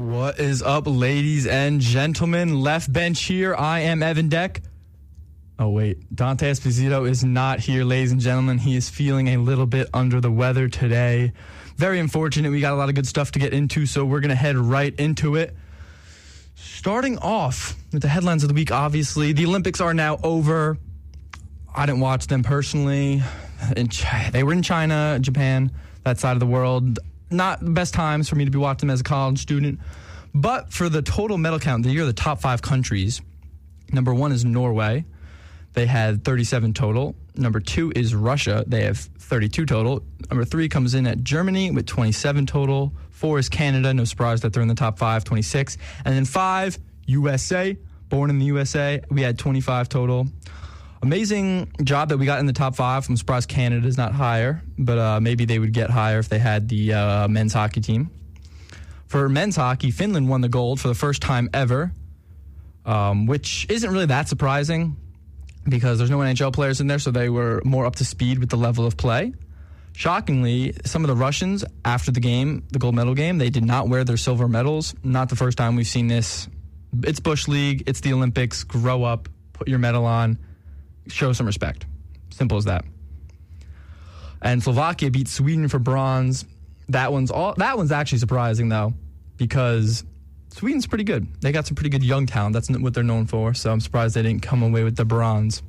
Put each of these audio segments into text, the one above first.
What is up, ladies and gentlemen? Left bench here. I am Evan Deck. Oh, wait. Dante Esposito is not here, ladies and gentlemen. He is feeling a little bit under the weather today. Very unfortunate. We got a lot of good stuff to get into, so we're going to head right into it. Starting off with the headlines of the week, obviously, the Olympics are now over. I didn't watch them personally. Ch- they were in China, Japan, that side of the world. Not the best times for me to be watching them as a college student. But for the total medal count, the year the top five countries. Number one is Norway. They had 37 total. Number two is Russia. They have 32 total. Number three comes in at Germany with 27 total. Four is Canada. No surprise that they're in the top five, 26. And then five, USA. Born in the USA. We had 25 total. Amazing job that we got in the top five. I'm surprised Canada is not higher, but uh, maybe they would get higher if they had the uh, men's hockey team. For men's hockey, Finland won the gold for the first time ever, um, which isn't really that surprising because there's no NHL players in there, so they were more up to speed with the level of play. Shockingly, some of the Russians, after the game, the gold medal game, they did not wear their silver medals. Not the first time we've seen this. It's Bush League, it's the Olympics. Grow up, put your medal on, show some respect. Simple as that. And Slovakia beat Sweden for bronze. That one's all that one's actually surprising though, because Sweden's pretty good. They got some pretty good young talent. That's what they're known for. So I'm surprised they didn't come away with the bronze.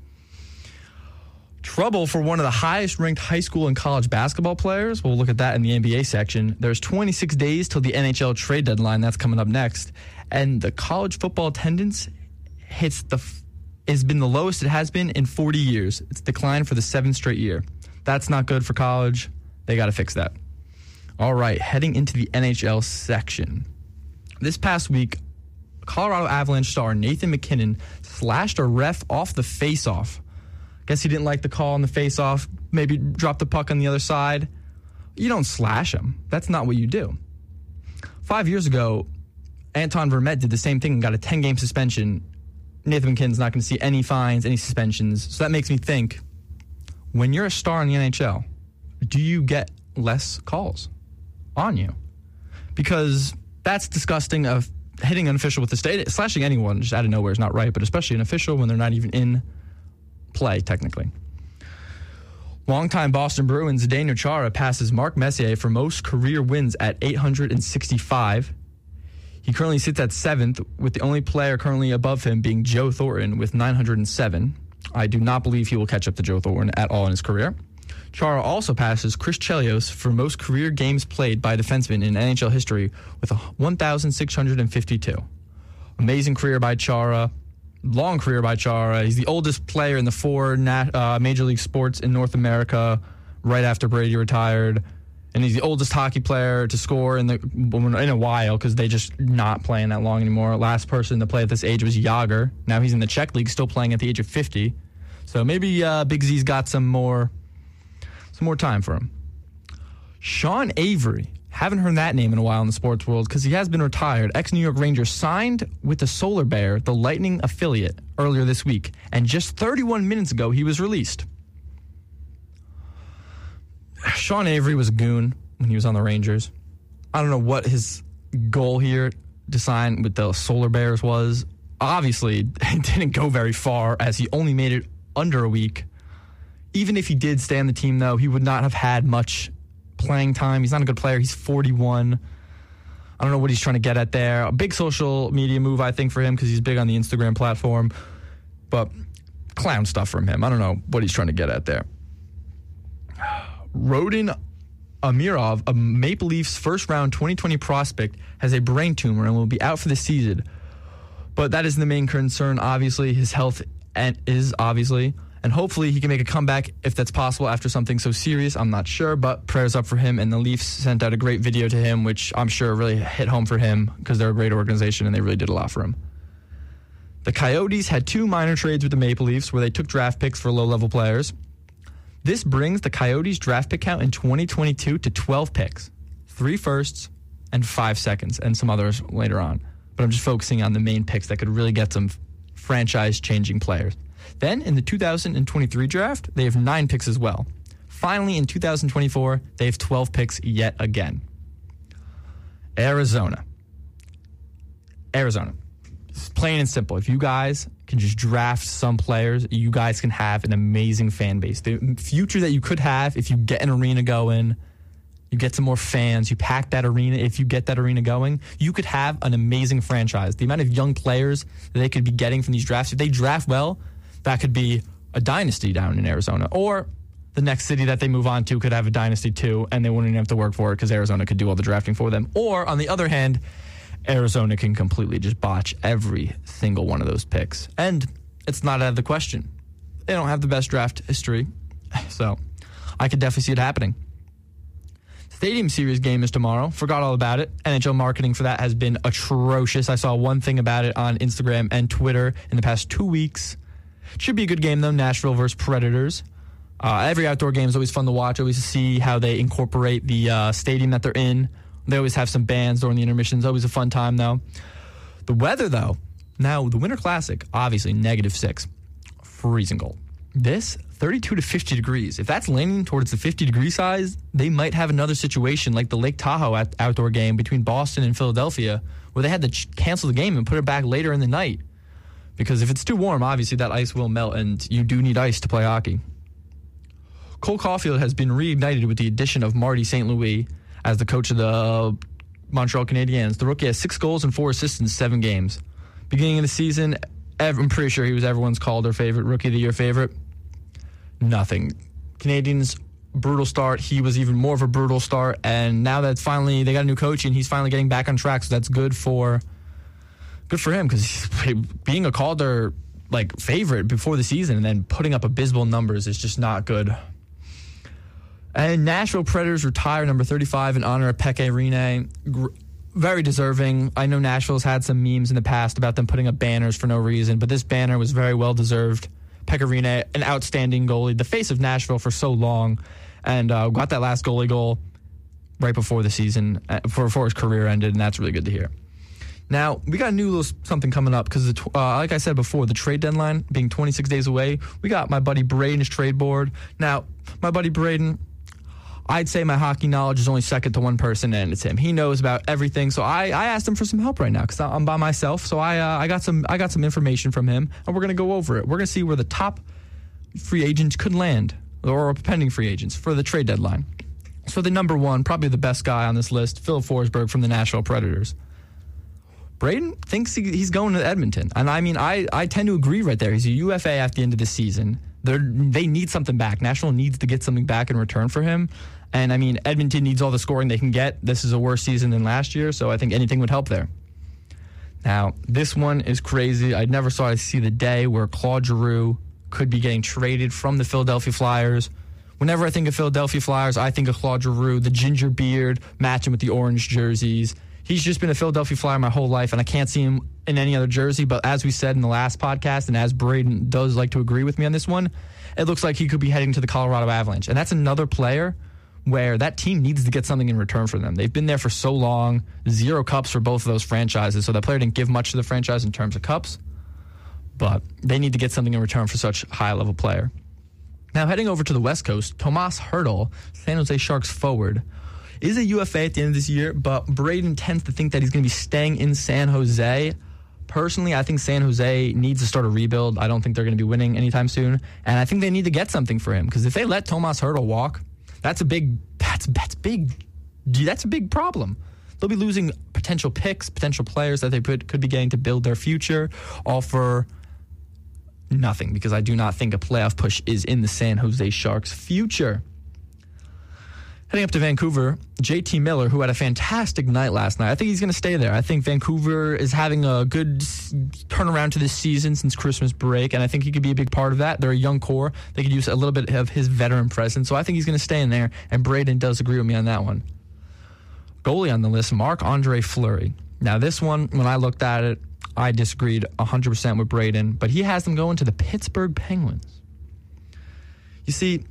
Trouble for one of the highest ranked high school and college basketball players. We'll look at that in the NBA section. There's 26 days till the NHL trade deadline. That's coming up next. And the college football attendance hits the has been the lowest it has been in 40 years. It's declined for the seventh straight year. That's not good for college. They got to fix that. All right, heading into the NHL section. This past week, Colorado Avalanche star Nathan MacKinnon slashed a ref off the faceoff. Guess he didn't like the call on the faceoff. Maybe dropped the puck on the other side. You don't slash him. That's not what you do. Five years ago, Antoine Vermette did the same thing and got a 10 game suspension. Nathan MacKinnon's not going to see any fines, any suspensions. So that makes me think when you're a star in the NHL, do you get less calls on you? Because that's disgusting of hitting an official with the state slashing anyone just out of nowhere is not right, but especially an official when they're not even in play technically. Longtime Boston Bruins Zdeno Chara passes Mark Messier for most career wins at 865. He currently sits at seventh, with the only player currently above him being Joe Thornton with 907. I do not believe he will catch up to Joe Thornton at all in his career. Chara also passes Chris Chelios for most career games played by a defenseman in NHL history with 1,652. Amazing career by Chara. Long career by Chara. He's the oldest player in the four nat- uh, major league sports in North America right after Brady retired. And he's the oldest hockey player to score in the in a while because they just not playing that long anymore. Last person to play at this age was Jagr. Now he's in the Czech league, still playing at the age of 50. So maybe uh, Big Z's got some more some more time for him. Sean Avery. Haven't heard that name in a while in the sports world because he has been retired. Ex New York Ranger signed with the Solar Bear, the Lightning affiliate, earlier this week. And just 31 minutes ago, he was released. Sean Avery was a goon when he was on the Rangers. I don't know what his goal here to sign with the Solar Bears was. Obviously, it didn't go very far as he only made it under a week. Even if he did stay on the team, though, he would not have had much playing time. He's not a good player. He's 41. I don't know what he's trying to get at there. A big social media move, I think, for him because he's big on the Instagram platform. But clown stuff from him. I don't know what he's trying to get at there. Rodion Amirov, a Maple Leafs first round 2020 prospect, has a brain tumor and will be out for the season. But that isn't the main concern. Obviously, his health is obviously, and hopefully he can make a comeback if that's possible after something so serious. I'm not sure, but prayers up for him. And the Leafs sent out a great video to him, which I'm sure really hit home for him because they're a great organization and they really did a lot for him. The Coyotes had two minor trades with the Maple Leafs where they took draft picks for low level players. This brings the Coyotes draft pick count in 2022 to 12 picks, three firsts, and five seconds, and some others later on. But I'm just focusing on the main picks that could really get some franchise changing players. Then in the 2023 draft, they have nine picks as well. Finally, in 2024, they have 12 picks yet again. Arizona. Arizona. It's plain and simple. If you guys can just draft some players, you guys can have an amazing fan base. The future that you could have if you get an arena going, you get some more fans, you pack that arena. If you get that arena going, you could have an amazing franchise. The amount of young players that they could be getting from these drafts, if they draft well, that could be a dynasty down in Arizona. Or the next city that they move on to could have a dynasty too, and they wouldn't even have to work for it because Arizona could do all the drafting for them. Or on the other hand, Arizona can completely just botch every single one of those picks. And it's not out of the question. They don't have the best draft history. So I could definitely see it happening. Stadium Series game is tomorrow. Forgot all about it. NHL marketing for that has been atrocious. I saw one thing about it on Instagram and Twitter in the past two weeks. Should be a good game, though. Nashville versus Predators. Uh, every outdoor game is always fun to watch, always to see how they incorporate the uh, stadium that they're in. They always have some bands during the intermissions. Always a fun time, though. The weather, though, now the Winter Classic, obviously negative six, freezing cold. This 32 to 50 degrees. If that's leaning towards the 50 degree size, they might have another situation like the Lake Tahoe at- outdoor game between Boston and Philadelphia, where they had to ch- cancel the game and put it back later in the night. Because if it's too warm, obviously that ice will melt, and you do need ice to play hockey. Cole Caufield has been reignited with the addition of Marty St. Louis as the coach of the Montreal Canadiens. The rookie has six goals and four assists in seven games. Beginning of the season, I'm pretty sure he was everyone's called Calder favorite, rookie of the year favorite. Nothing. Canadians brutal start. He was even more of a brutal start, and now that finally they got a new coach and he's finally getting back on track, so that's good for good for him because being a Calder like favorite before the season and then putting up abysmal numbers is just not good. And Nashville Predators retire number 35 in honor of Pekka Rinne. Very deserving. I know Nashville's had some memes in the past about them putting up banners for no reason, but this banner was very well deserved. Pekka Rinne, an outstanding goalie, the face of Nashville for so long, and uh, got that last goalie goal right before the season, uh, before his career ended, and that's really good to hear. Now we got a new little something coming up because, uh, like I said before, the trade deadline being 26 days away. We got my buddy Braden's trade board. Now, my buddy Braden, I'd say my hockey knowledge is only second to one person, and it's him. He knows about everything. So I, I asked him for some help right now because I'm by myself. So I uh, I got some I got some information from him, and we're gonna go over it. We're gonna see where the top free agents could land or pending free agents for the trade deadline. So the number one, probably the best guy on this list, Phil Forsberg from the Nashville Predators. Braden thinks he, he's going to Edmonton. And I mean, I, I tend to agree right there. He's a UFA at the end of the season. They're, they need something back. Nashville needs to get something back in return for him. And I mean, Edmonton needs all the scoring they can get. This is a worse season than last year, so I think anything would help there. Now, this one is crazy. I never saw it see the day where Claude Giroux could be getting traded from the Philadelphia Flyers. Whenever I think of Philadelphia Flyers, I think of Claude Giroux, the ginger beard, matching with the orange jerseys. He's just been a Philadelphia Flyer my whole life, and I can't see him in any other jersey. But as we said in the last podcast, and as Braden does like to agree with me on this one, it looks like he could be heading to the Colorado Avalanche. And that's another player where that team needs to get something in return for them. They've been there for so long, zero cups for both of those franchises. So that player didn't give much to the franchise in terms of cups, but they need to get something in return for such high level player. Now, heading over to the West Coast, Tomas Hertl, San Jose Sharks forward, is a UFA at the end of this year, but Braden tends to think that he's going to be staying in San Jose. Personally, I think San Jose needs to start a rebuild. I don't think they're going to be winning anytime soon, and I think they need to get something for him because if they let Tomas Hertl walk, that's a big that's that's big that's a big problem. They'll be losing potential picks, potential players that they could could be getting to build their future, all for nothing because I do not think a playoff push is in the San Jose Sharks' future. Heading up to Vancouver, JT Miller, who had a fantastic night last night. I think he's going to stay there. I think Vancouver is having a good turnaround to this season since Christmas break, and I think he could be a big part of that. They're a young core. They could use a little bit of his veteran presence, so I think he's going to stay in there, and Braden does agree with me on that one. Goalie on the list, Marc Andre Fleury. Now, this one, when I looked at it, I disagreed 100% with Braden, but he has them going to the Pittsburgh Penguins. You see,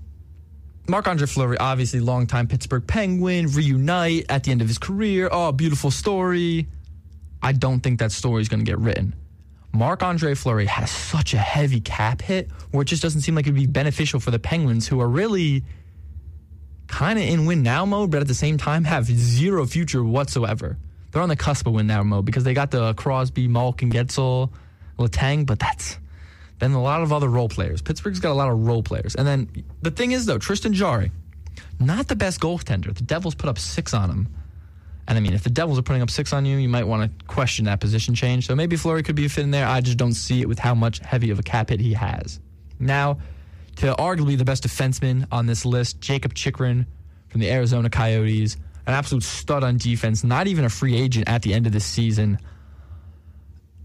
Marc Andre Fleury, obviously longtime Pittsburgh Penguin, reunite at the end of his career. Oh, beautiful story. I don't think that story is going to get written. Marc Andre Fleury has such a heavy cap hit where it just doesn't seem like it would be beneficial for the Penguins, who are really kind of in win now mode, but at the same time have zero future whatsoever. they're on the cusp of win now mode because they got the Crosby, Malkin, Guentzel, Letang, but that's then a lot of other role players. Pittsburgh's got a lot of role players. And then the thing is, though, Tristan Jarry, not the best goaltender. The Devils put up six on him. And I mean, if the Devils are putting up six on you, you might want to question that position change. So maybe Fleury could be a fit in there. I just don't see it with how much heavy of a cap hit he has. Now, to arguably the best defenseman on this list, Jacob Chychrun from the Arizona Coyotes, an absolute stud on defense, not even a free agent at the end of this season.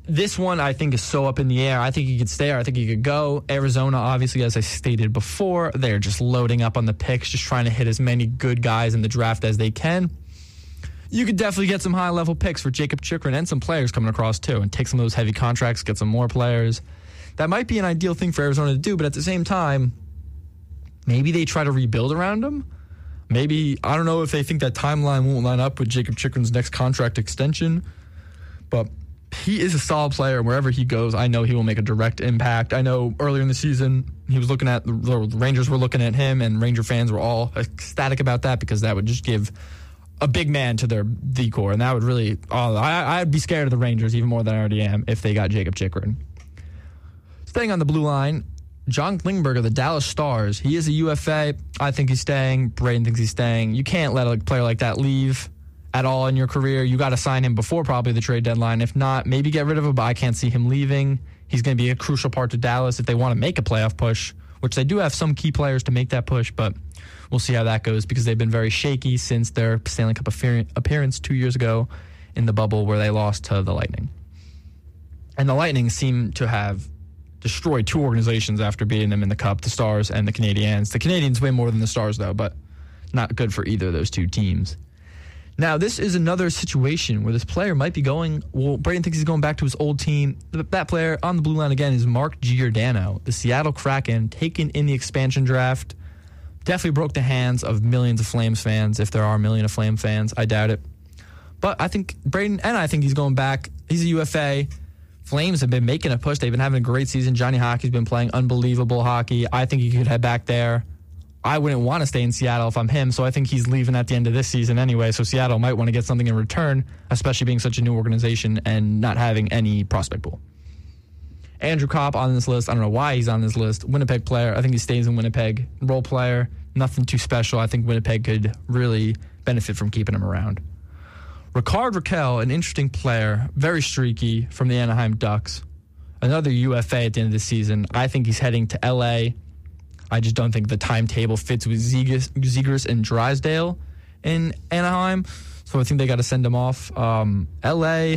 This one I think is so up in the air. I think he could stay or I think he could go. Arizona, obviously, as I stated before, they're just loading up on the picks, just trying to hit as many good guys in the draft as they can. You could definitely get some high level picks for Jacob Chychrun and some players coming across too, and take some of those heavy contracts, get some more players. That might be an ideal thing for Arizona to do, but at the same time, maybe they try to rebuild around him. Maybe I don't know if they think that timeline won't line up with Jacob Chychrun's next contract extension, but he is a solid player. Wherever he goes, I know he will make a direct impact. I know earlier in the season, he was looking at the Rangers were looking at him, and Ranger fans were all ecstatic about that because that would just give a big man to their core, and that would really. Oh, I, I'd be scared of the Rangers even more than I already am if they got Jacob Chychrun. Staying on the blue line, John Klingberg of the Dallas Stars. He is a UFA. I think he's staying. Braden thinks he's staying. You can't let a player like that leave at all in your career. You got to sign him before probably the trade deadline. If not, maybe get rid of him, but I can't see him leaving. He's going to be a crucial part to Dallas if they want to make a playoff push, which they do have some key players to make that push, but we'll see how that goes because they've been very shaky since their Stanley Cup appearance two years ago in the bubble where they lost to the Lightning. And the Lightning seem to have destroyed two organizations after beating them in the Cup, the Stars and the Canadiens. The Canadiens way more than the Stars, though, but not good for either of those two teams. Now, this is another situation where this player might be going. Well, Braden thinks he's going back to his old team. That player on the blue line again is Mark Giordano, the Seattle Kraken, taken in the expansion draft. Definitely broke the hands of millions of Flames fans, if there are a million of Flame fans. I doubt it. But I think Braden, and I think he's going back. He's a UFA. Flames have been making a push. They've been having a great season. Johnny Hockey's been playing unbelievable hockey. I think he could head back there. I wouldn't want to stay in Seattle if I'm him, so I think he's leaving at the end of this season anyway. So Seattle might want to get something in return, especially being such a new organization and not having any prospect pool. Andrew Copp on this list. I don't know why he's on this list. Winnipeg player. I think he stays in Winnipeg. Role player. Nothing too special. I think Winnipeg could really benefit from keeping him around. Rickard Rakell, an interesting player, very streaky from the Anaheim Ducks. Another UFA at the end of the season. I think he's heading to LA I just don't think the timetable fits with Zegras and Drysdale in Anaheim. So I think they got to send him off. Um, LA,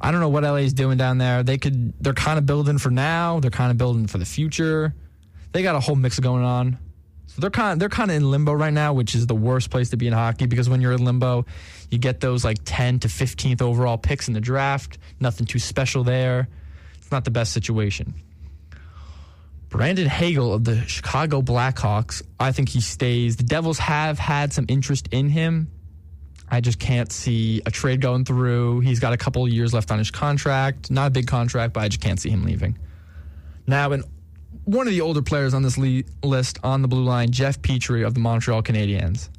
I don't know what LA is doing down there. They could, they're kind of building for now. They're kind of building for the future. They got a whole mix going on. So they're kind of, they're kind of in limbo right now, which is the worst place to be in hockey because when you're in limbo, you get those like 10 to 15th overall picks in the draft. Nothing too special there. It's not the best situation. Brandon Hagel of the Chicago Blackhawks, I think he stays. The Devils have had some interest in him. I just can't see a trade going through. He's got a couple years left on his contract. Not a big contract, but I just can't see him leaving. Now, and one of the older players on this list on the blue line, Jeff Petry of the Montreal Canadiens.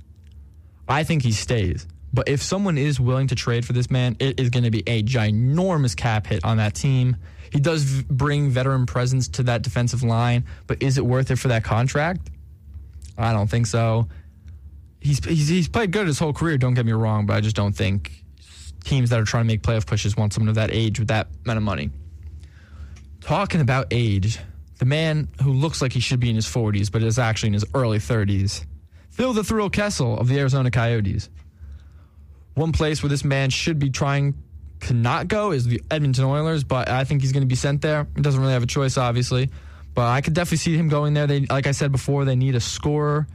I think he stays. But if someone is willing to trade for this man, it is going to be a ginormous cap hit on that team. He does v- bring veteran presence to that defensive line, but is it worth it for that contract? I don't think so. He's, he's, he's played good his whole career, don't get me wrong, but I just don't think teams that are trying to make playoff pushes want someone of that age with that amount of money. Talking about age, the man who looks like he should be in his 40s, but is actually in his early 30s, Phil the Thrill Kessel of the Arizona Coyotes. One place where this man should be trying to not go is the Edmonton Oilers, but I think he's going to be sent there. He doesn't really have a choice, obviously. But I could definitely see him going there. They, like I said before, they need a scorer.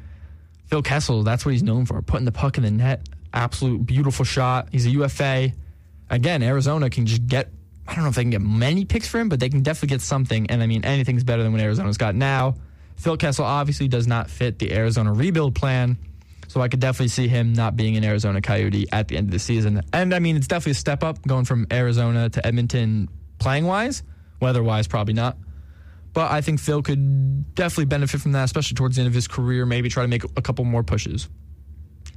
Phil Kessel, that's what he's known for, putting the puck in the net. Absolute beautiful shot. He's a UFA. Again, Arizona can just get, I don't know if they can get many picks for him, but they can definitely get something. And I mean, anything's better than what Arizona's got now. Phil Kessel obviously does not fit the Arizona rebuild plan. So I could definitely see him not being an Arizona Coyote at the end of the season. And I mean, it's definitely a step up going from Arizona to Edmonton playing wise. Weather wise, probably not. But I think Phil could definitely benefit from that, especially towards the end of his career. Maybe try to make a couple more pushes.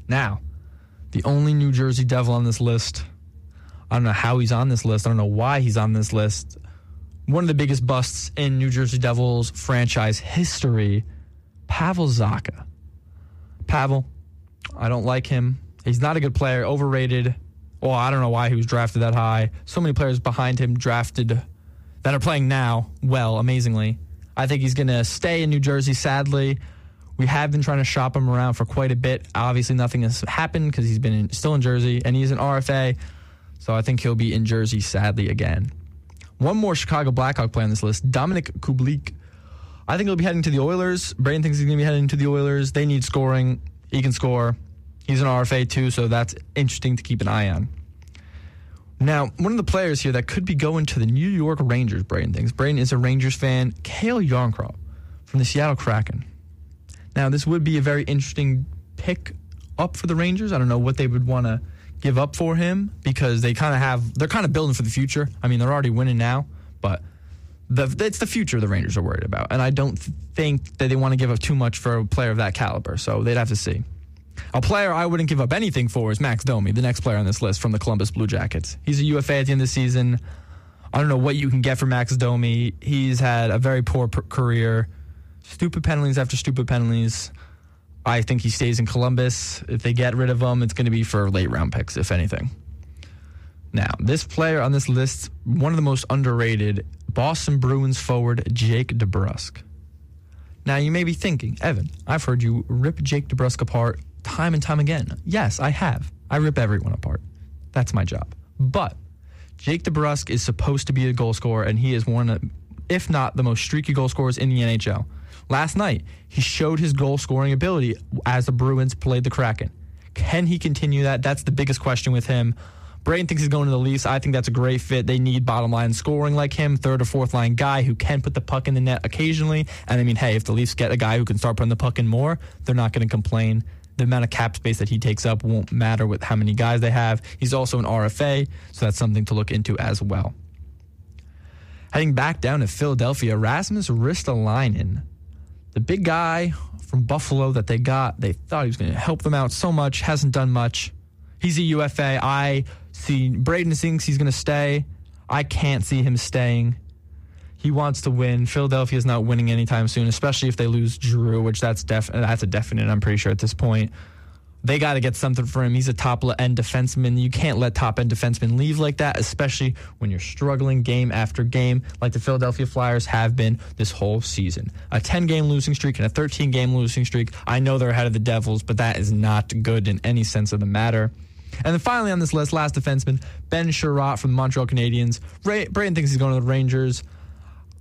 Now, the only New Jersey Devil on this list, I don't know how he's on this list. I don't know why he's on this list. One of the biggest busts in New Jersey Devils franchise history, Pavel Zacha. Pavel, I don't like him. He's not a good player, overrated. Well, I don't know why he was drafted that high. So many players behind him drafted that are playing now well, amazingly. I think he's going to stay in New Jersey, sadly. We have been trying to shop him around for quite a bit. Obviously, nothing has happened because he's been in, still in Jersey and he's an RFA. So I think he'll be in Jersey, sadly, again. One more Chicago Blackhawk player on this list, Dominik Kubalik. I think he'll be heading to the Oilers. Brain thinks he's going to be heading to the Oilers. They need scoring. He can score. He's an RFA too, so that's interesting to keep an eye on. Now, one of the players here that could be going to the New York Rangers, Braden thinks. Braden is a Rangers fan. Calle Jarnkrok from the Seattle Kraken. Now, this would be a very interesting pick up for the Rangers. I don't know what they would want to give up for him because they kind of have they're kind of building for the future. I mean, they're already winning now, but the it's the future the Rangers are worried about, and I don't think that they want to give up too much for a player of that caliber. So they'd have to see. A player I wouldn't give up anything for is Max Domi, the next player on this list from the Columbus Blue Jackets. He's a UFA at the end of the season. I don't know what you can get for Max Domi. He's had a very poor per- career, stupid penalties after stupid penalties. I think he stays in Columbus. If they get rid of him, it's going to be for late round picks, if anything. Now, this player on this list, one of the most underrated, Boston Bruins forward Jake DeBrusk. Now, you may be thinking, Evan, I've heard you rip Jake DeBrusk apart time and time again. Yes, I have. I rip everyone apart. That's my job. But Jake DeBrusk is supposed to be a goal scorer, and he is one of, if not the most streaky goal scorers in the NHL. Last night, he showed his goal scoring ability as the Bruins played the Kraken. Can he continue that? That's the biggest question with him. Braden thinks he's going to the Leafs. I think that's a great fit. They need bottom line scoring like him, third or fourth line guy who can put the puck in the net occasionally. And I mean, hey, if the Leafs get a guy who can start putting the puck in more, they're not going to complain. The amount of cap space that he takes up won't matter with how many guys they have. He's also an RFA, so that's something to look into as well. Heading back down to Philadelphia, Rasmus Ristolainen, the big guy from Buffalo that they got. They thought he was going to help them out so much, hasn't done much. He's a UFA. I see Braden thinks he's going to stay. I can't see him staying. He wants to win. Philadelphia is not winning anytime soon, especially if they lose Drew, which that's def- that's a definite. I'm pretty sure at this point. They got to get something for him. He's a top end defenseman. You can't let top end defensemen leave like that, especially when you're struggling game after game, like the Philadelphia Flyers have been this whole season. A 10 game losing streak and a 13 game losing streak. I know they're ahead of the Devils, but that is not good in any sense of the matter. And then finally on this list, last defenseman, Ben Chiarot from the Montreal Canadiens. Ray, Braden thinks he's going to the Rangers.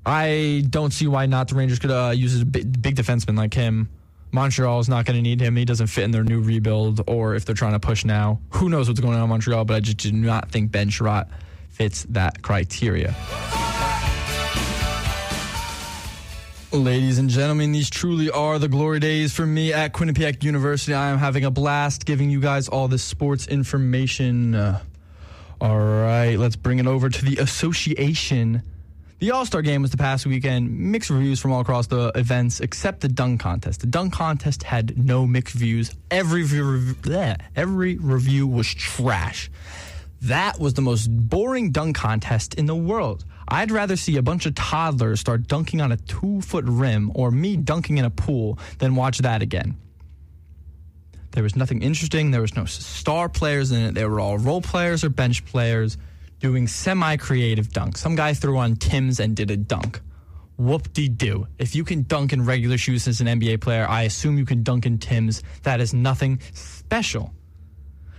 I don't see why not. The Rangers could uh, use a big, defenseman like him. Montreal is not going to need him. He doesn't fit in their new rebuild, or if they're trying to push now. Who knows what's going on in Montreal, but I just do not think Ben Chiarot fits that criteria. Ladies and gentlemen, these truly are the glory days for me at Quinnipiac University. I am having a blast giving you guys all this sports information. Uh, all right, let's bring it over to the association. The All Star game was the past weekend. Mixed reviews from all across the events, except the dunk contest. The dunk contest had no mixed views. Every bleh, every review was trash. That was the most boring dunk contest in the world. I'd rather see a bunch of toddlers start dunking on a two foot rim or me dunking in a pool than watch that again. There was nothing interesting. There was no star players in it. They were all role players or bench players doing semi creative dunks. Some guy threw on Tim's and did a dunk. Whoop de doo. If you can dunk in regular shoes as an NBA player, I assume you can dunk in Tim's. That is nothing special.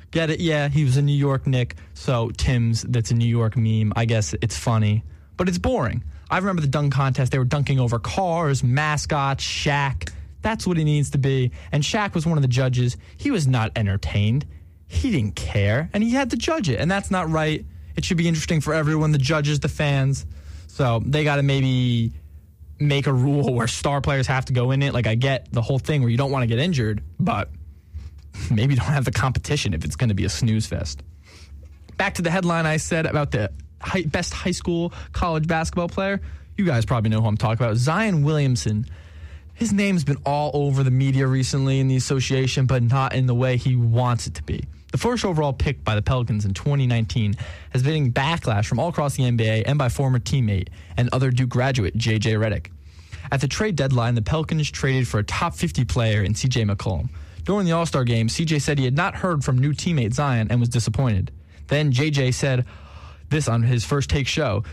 Get it? Yeah, he was a New York Knick, so Tim's, that's a New York meme. I guess it's funny but it's boring. I remember the dunk contest. They were dunking over cars, mascots, Shaq. That's what he needs to be. And Shaq was one of the judges. He was not entertained. He didn't care, and he had to judge it. And that's not right. It should be interesting for everyone the judges, the fans. So they got to maybe make a rule where star players have to go in it. Like, I get the whole thing where you don't want to get injured, but maybe don't have the competition if it's going to be a snooze fest. Back to the headline I said about the high, best high school college basketball player. You guys probably know who I'm talking about. Zion Williamson. His name's been all over the media recently in the association, but not in the way he wants it to be. the first overall pick by the Pelicans in 2019 has been getting backlash from all across the NBA and by former teammate and other Duke graduate JJ Redick. At the trade deadline, the Pelicans traded for a top 50 player in CJ McCollum. During the All Star game, CJ said he had not heard from new teammate Zion and was disappointed. Then JJ said this on his first take show.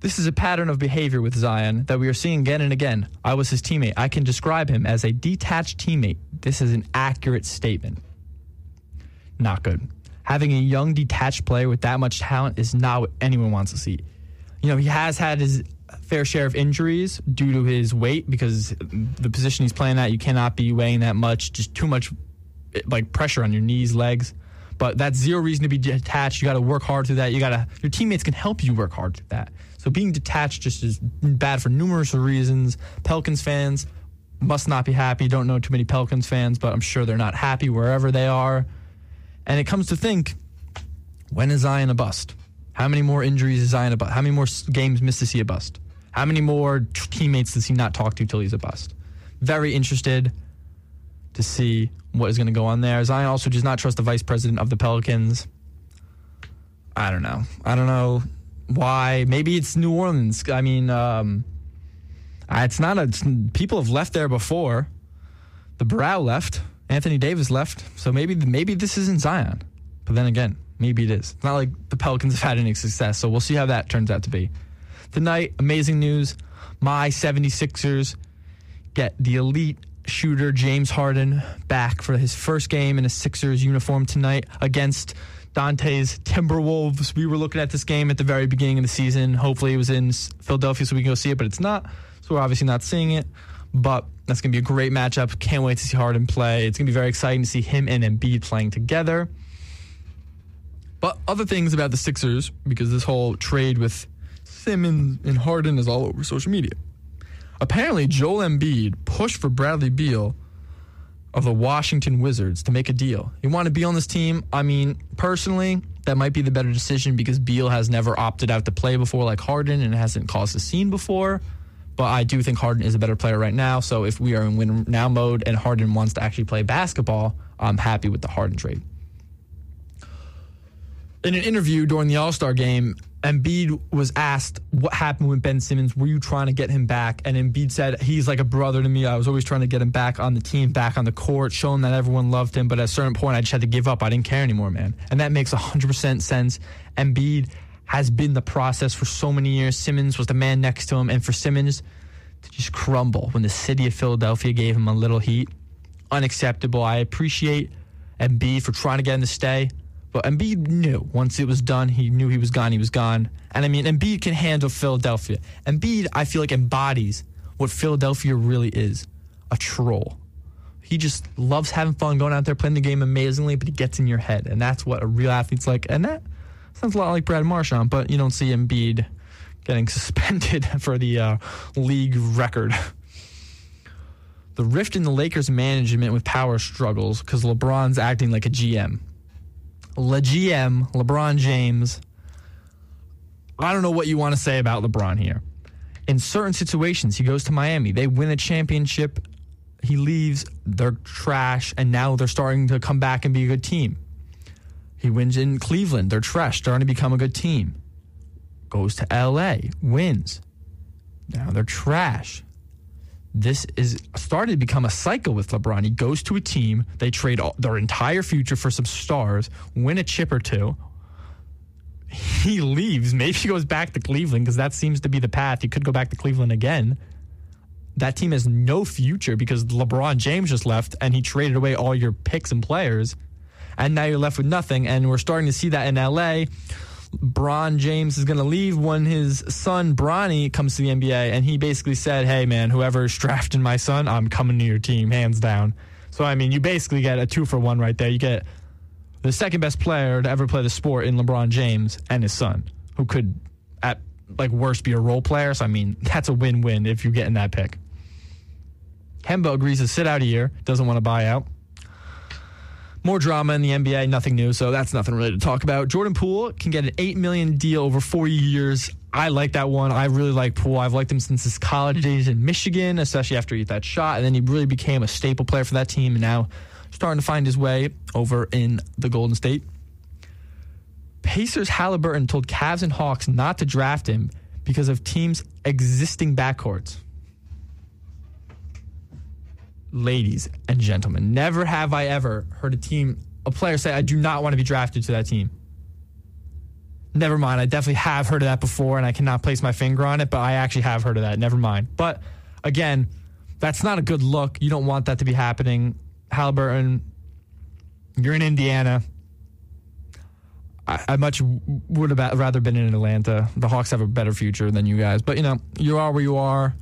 This is a pattern of behavior with Zion that we are seeing again and again. I was his teammate. I can describe him as a detached teammate. This is an accurate statement. Not good. Having a young, detached player with that much talent is not what anyone wants to see. You know, he has had his fair share of injuries due to his weight because the position he's playing at, you cannot be weighing that much, just too much like pressure on your knees, legs. But that's zero reason to be detached. You got to work hard through that. You got to your teammates can help you work hard through that. So being detached just is bad for numerous reasons. Pelicans fans must not be happy. Don't know too many Pelicans fans, but I'm sure they're not happy wherever they are. And it comes to think, when is Zion a bust? How many more injuries is Zion a bust? How many more games missed see a bust? How many more teammates does he not talk to till he's a bust? Very interested to see what is going to go on there. Zion also does not trust the vice president of the Pelicans. I don't know. I don't know why. Maybe it's New Orleans. I mean, um, it's not a. People have left there before. The Brow left. Anthony Davis left. So maybe maybe this isn't Zion. But then again, maybe it is. It's not like the Pelicans have had any success. So we'll see how that turns out to be. Tonight, amazing news. My 76ers get the elite shooter James Harden back for his first game in a Sixers uniform tonight against Dante's Timberwolves. We were looking at this game at the very beginning of the season. Hopefully, it was in Philadelphia so we can go see it, but it's not. So we're obviously not seeing it. But that's going to be a great matchup. Can't wait to see Harden play. It's going to be very exciting to see him and Embiid playing together. But other things about the Sixers, because this whole trade with Simmons and Harden is all over social media. Apparently, Joel Embiid pushed for Bradley Beal of the Washington Wizards to make a deal. He want to be on this team. I mean, personally, that might be the better decision because Beal has never opted out to play before like Harden and hasn't caused a scene before. But I do think Harden is a better player right now. So if we are in win now mode and Harden wants to actually play basketball, I'm happy with the Harden trade. In an interview during the All Star game, Embiid was asked what happened with Ben Simmons. Were you trying to get him back? And Embiid said, He's like a brother to me. I was always trying to get him back on the team, back on the court, showing that everyone loved him. But at a certain point, I just had to give up. I didn't care anymore, man. And that makes 100% sense. Embiid has been the process for so many years. Simmons was the man next to him. And for Simmons to just crumble when the city of Philadelphia gave him a little heat, unacceptable. I appreciate Embiid for trying to get him to stay. But Embiid knew once it was done, he knew he was gone, he was gone. And I mean, Embiid can handle Philadelphia. Embiid, I feel like, embodies what Philadelphia really is a troll. He just loves having fun, going out there, playing the game amazingly, but he gets in your head. And that's what a real athlete's like. And that sounds a lot like Brad Marchand, but you don't see Embiid getting suspended for the uh, league record. The rift in the Lakers management with power struggles because LeBron's acting like a GM. Le GM, LeBron James. I don't know what you want to say about LeBron here. In certain situations, he goes to Miami. They win a championship. He leaves. They're trash. And now they're starting to come back and be a good team. He wins in Cleveland. They're trash. Starting to become a good team. Goes to LA. Wins. Now they're trash this is started to become a cycle with LeBron. He goes to a team, they trade all, their entire future for some stars, win a chip or two. He leaves. Maybe he goes back to Cleveland because that seems to be the path. He could go back to Cleveland again. That team has no future because LeBron James just left and he traded away all your picks and players. And now you're left with nothing. And we're starting to see that in LA. Bron James is going to leave when his son Bronny comes to the NBA, and he basically said, "Hey, man, whoever's drafting my son, I'm coming to your team, hands down." So I mean, you basically get a two for one right there. You get the second best player to ever play the sport in LeBron James and his son, who could at like worst be a role player. So I mean, that's a win-win if you get in that pick. Kemba agrees to sit out a year, doesn't want to buy out. More drama in the NBA, nothing new, so that's nothing really to talk about. Jordan Poole can get an eight million deal over four years. I like that one. I really like Poole. I've liked him since his college mm-hmm. days in Michigan, especially after he hit that shot, and then he really became a staple player for that team. And now starting to find his way over in the Golden State. Pacers Halliburton told Cavs and Hawks not to draft him because of teams' existing backcourts. Ladies and gentlemen, never have I ever heard a team, a player say, I do not want to be drafted to that team. Never mind. I definitely have heard of that before, and I cannot place my finger on it, but I actually have heard of that. Never mind. But again, that's not a good look. You don't want that to be happening. Halliburton, you're in Indiana. I, I much would have rather been in Atlanta. The Hawks have a better future than you guys, but you know you are where you are.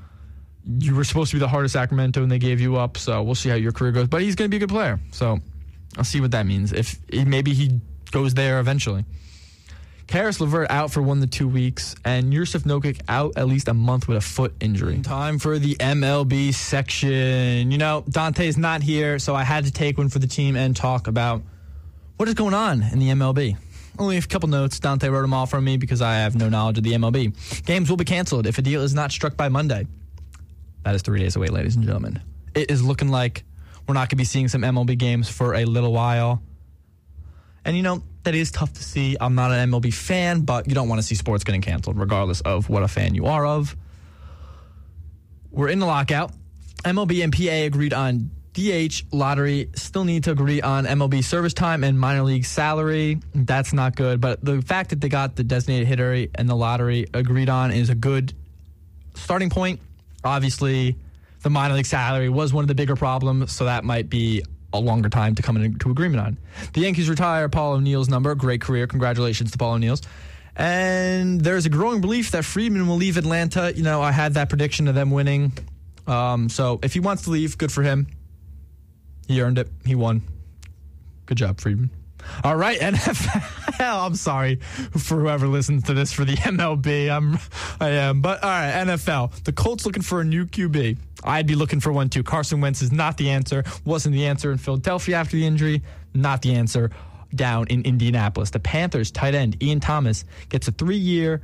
You were supposed to be the heart of Sacramento, and they gave you up. So we'll see how your career goes. But he's going to be a good player. So I'll see what that means. If maybe he goes there eventually. Caris LeVert out for one to two weeks, and Jusuf Nurkic out at least a month with a foot injury. Time for the MLB section. You know, Dante's not here, so I had to take one for the team and talk about what is going on in the MLB. Only a couple notes. Dante wrote them all for me because I have no knowledge of the MLB. Games will be canceled if a deal is not struck by Monday. That is three days away, ladies and gentlemen. It is looking like we're not going to be seeing some MLB games for a little while. And you know, that is tough to see. I'm not an MLB fan, but you don't want to see sports getting canceled, regardless of what a fan you are of. We're in the lockout. MLB and PA agreed on DH lottery. Still need to agree on MLB service time and minor league salary. That's not good. But the fact that they got the designated hitter and the lottery agreed on is a good starting point. Obviously, the minor league salary was one of the bigger problems, so that might be a longer time to come into agreement on. The Yankees retire Paul O'Neill's number. Great career. Congratulations to Paul O'Neill's. And there's a growing belief that Freeman will leave Atlanta. You know, I had that prediction of them winning. Um, so if he wants to leave, good for him. He earned it. He won. Good job, Freeman. All right, NFL. I'm sorry for whoever listens to this for the MLB. I'm, I am. But all right, NFL. The Colts looking for a new QB. I'd be looking for one too. Carson Wentz is not the answer. Wasn't the answer in Philadelphia after the injury. Not the answer down in Indianapolis. The Panthers tight end Ian Thomas gets a three-year,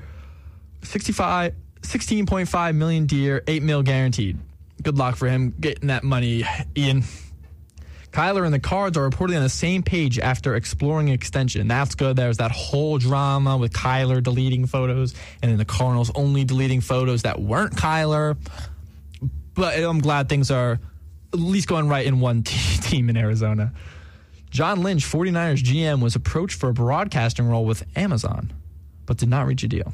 65, 16.5 million deer, eight mil guaranteed. Good luck for him getting that money, Ian. Kyler and the Cards are reportedly on the same page after exploring extension. That's good. There's that whole drama with Kyler deleting photos and then the Cardinals only deleting photos that weren't Kyler. But I'm glad things are at least going right in one team in Arizona. John Lynch, 49ers GM, was approached for a broadcasting role with Amazon, but did not reach a deal.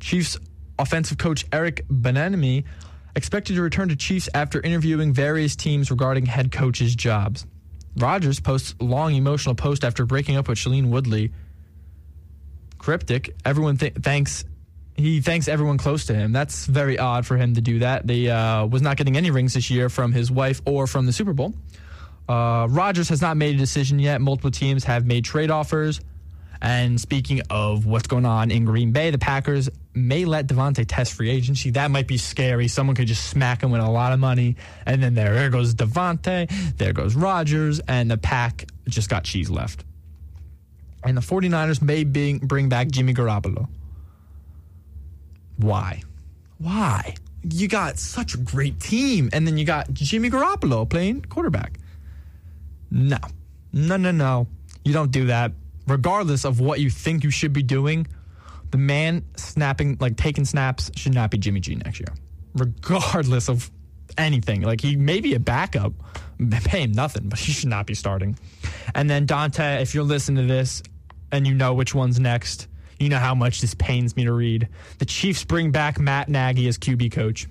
Chiefs offensive coach Eric Bieniemy expected to return to Chiefs after interviewing various teams regarding head coaches' jobs. Rodgers posts long emotional post after breaking up with Shailene Woodley. Cryptic. Everyone th- thanks. He thanks everyone close to him. That's very odd for him to do that. They uh, was not getting any rings this year from his wife or from the Super Bowl. Uh, Rodgers has not made a decision yet. Multiple teams have made trade offers. And speaking of what's going on in Green Bay, the Packers may let Davante test free agency. That might be scary. Someone could just smack him with a lot of money. And then there, there goes Davante, there goes Rodgers, and the pack just got cheese left. And the 49ers may bring, bring back Jimmy Garoppolo. Why? Why? You got such a great team, and then you got Jimmy Garoppolo playing quarterback. No, no, no, no. You don't do that regardless of what you think you should be doing, the man snapping, like taking snaps, should not be Jimmy G next year, regardless of anything. Like he may be a backup, pay him nothing, but he should not be starting. And then Dante, if you're listening to this and you know which one's next, you know how much this pains me to read. The Chiefs bring back Matt Nagy as QB coach.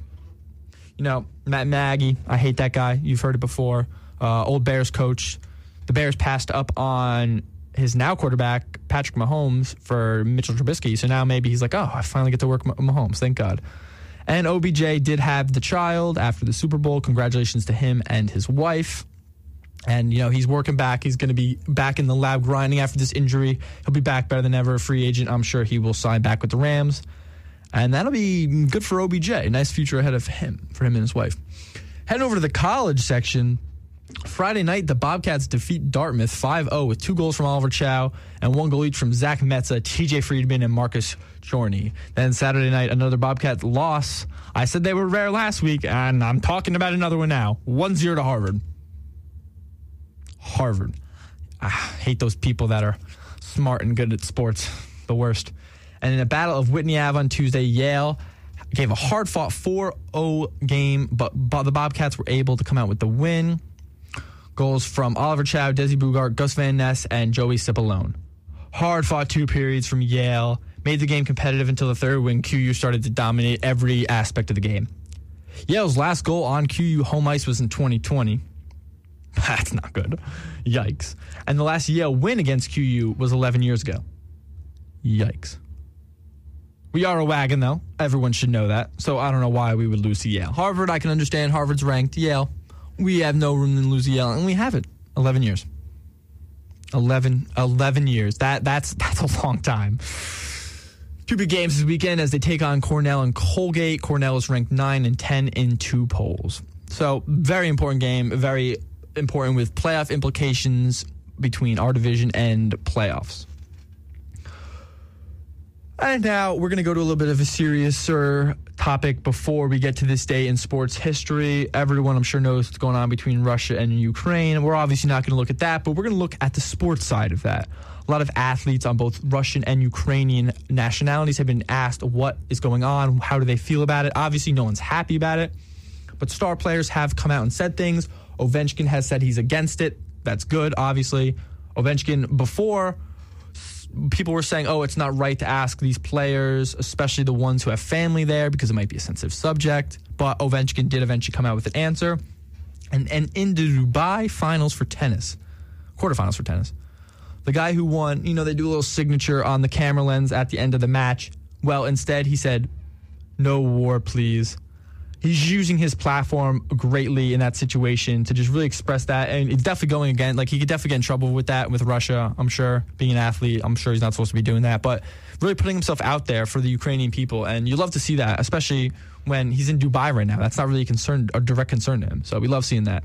You know, Matt Nagy, I hate that guy. You've heard it before. Uh, old Bears coach. The Bears passed up on his now quarterback Patrick Mahomes for Mitchell Trubisky. So now maybe he's like, oh, I finally get to work Mahomes. Thank God. And OBJ did have the child after the Super Bowl. Congratulations to him and his wife. And, you know, he's working back. He's going to be back in the lab grinding after this injury. He'll be back better than ever. Free agent. I'm sure he will sign back with the Rams. And that'll be good for OBJ. Nice future ahead of him, for him and his wife. Heading over to the college section. Friday night, the Bobcats defeat Dartmouth 5 0 with two goals from Oliver Chau and one goal each from Zach Metsa, TJ Friedman, and Marcus Chorney. Then Saturday night, another Bobcats loss. I said they were rare last week, and I'm talking about another one now 1 0 to Harvard. Harvard. I hate those people that are smart and good at sports. The worst. And in a battle of Whitney Ave on Tuesday, Yale gave a hard fought 4 0 game, but the Bobcats were able to come out with the win. Goals from Oliver Chau, Desi Boogaard, Gus Van Ness, and Joey Cipollone. Hard fought two periods from Yale. Made the game competitive until the third when QU started to dominate every aspect of the game. Yale's last goal on QU home ice was in 2020. That's not good. Yikes. And the last Yale win against QU was 11 years ago. Yikes. We are a wagon, though. Everyone should know that. So I don't know why we would lose to Yale. Harvard, I can understand. Harvard's ranked. Yale, we have no room to Yale, and we have it 11 years. 11, 11 years. That that's that's a long time. Two big games this weekend as they take on Cornell and Colgate. Cornell is ranked 9 and 10 in two polls. So, very important game, very important with playoff implications between our division and playoffs. And now we're going to go to a little bit of a seriouser topic before we get to this day in sports history. Everyone, I'm sure, knows what's going on between Russia and Ukraine. We're obviously not going to look at that, but we're going to look at the sports side of that. A lot of athletes on both Russian and Ukrainian nationalities have been asked what is going on, how do they feel about it. Obviously, no one's happy about it, but star players have come out and said things. Ovechkin has said he's against it. That's good, obviously. Ovechkin, before people were saying, oh, it's not right to ask these players, especially the ones who have family there, because it might be a sensitive subject. But Ovechkin did eventually come out with an answer. And, and in the Dubai finals for tennis, quarterfinals for tennis, the guy who won, you know, they do a little signature on the camera lens at the end of the match. Well, instead, he said, no war, please he's using his platform greatly in that situation to just really express that. And it's definitely going again. Like he could definitely get in trouble with that with Russia. I'm sure being an athlete, I'm sure he's not supposed to be doing that. But really putting himself out there for the Ukrainian people, and you love to see that, especially when he's in Dubai right now. That's not really a concern, a direct concern to him. So we love seeing that.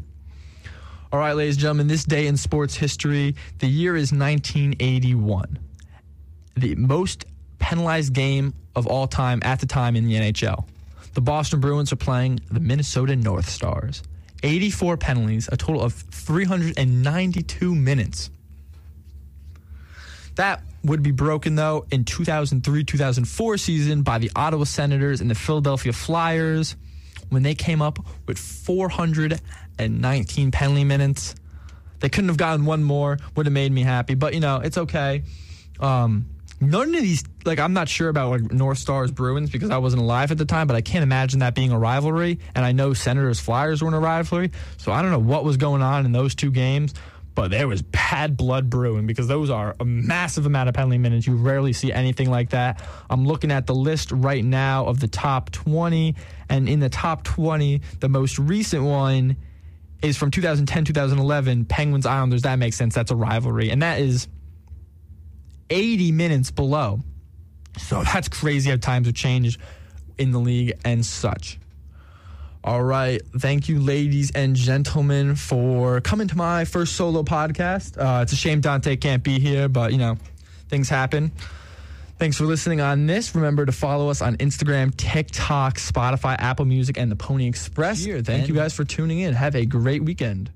All right, ladies and gentlemen, this day in sports history, the year is 1981. The most penalized game of all time at the time in the NHL the Boston Bruins are playing the Minnesota North Stars. 84 penalties, a total of 392 minutes. That would be broken, though, in 2003 2004 season by the Ottawa Senators and the Philadelphia Flyers when they came up with 419 penalty minutes. They couldn't have gotten one more, would have made me happy, but you know, it's okay. Um, none of these like I'm not sure about like North Stars Bruins because I wasn't alive at the time, but I can't imagine that being a rivalry. And I know Senators Flyers weren't a rivalry, so I don't know what was going on in those two games. But there was bad blood brewing because those are a massive amount of penalty minutes. You rarely see anything like that. I'm looking at the list right now of the top 20, and in the top 20, the most recent one is from 2010 2011 Penguins Islanders. That makes sense. That's a rivalry, and that is 80 minutes below. So that's crazy how times have changed in the league and such. All right. Thank you, ladies and gentlemen, for coming to my first solo podcast. Uh, it's a shame Dante can't be here, but, you know, things happen. Thanks for listening on this. Remember to follow us on Instagram, TikTok, Spotify, Apple Music, and the Pony Express. Here, thank you guys for tuning in. Have a great weekend.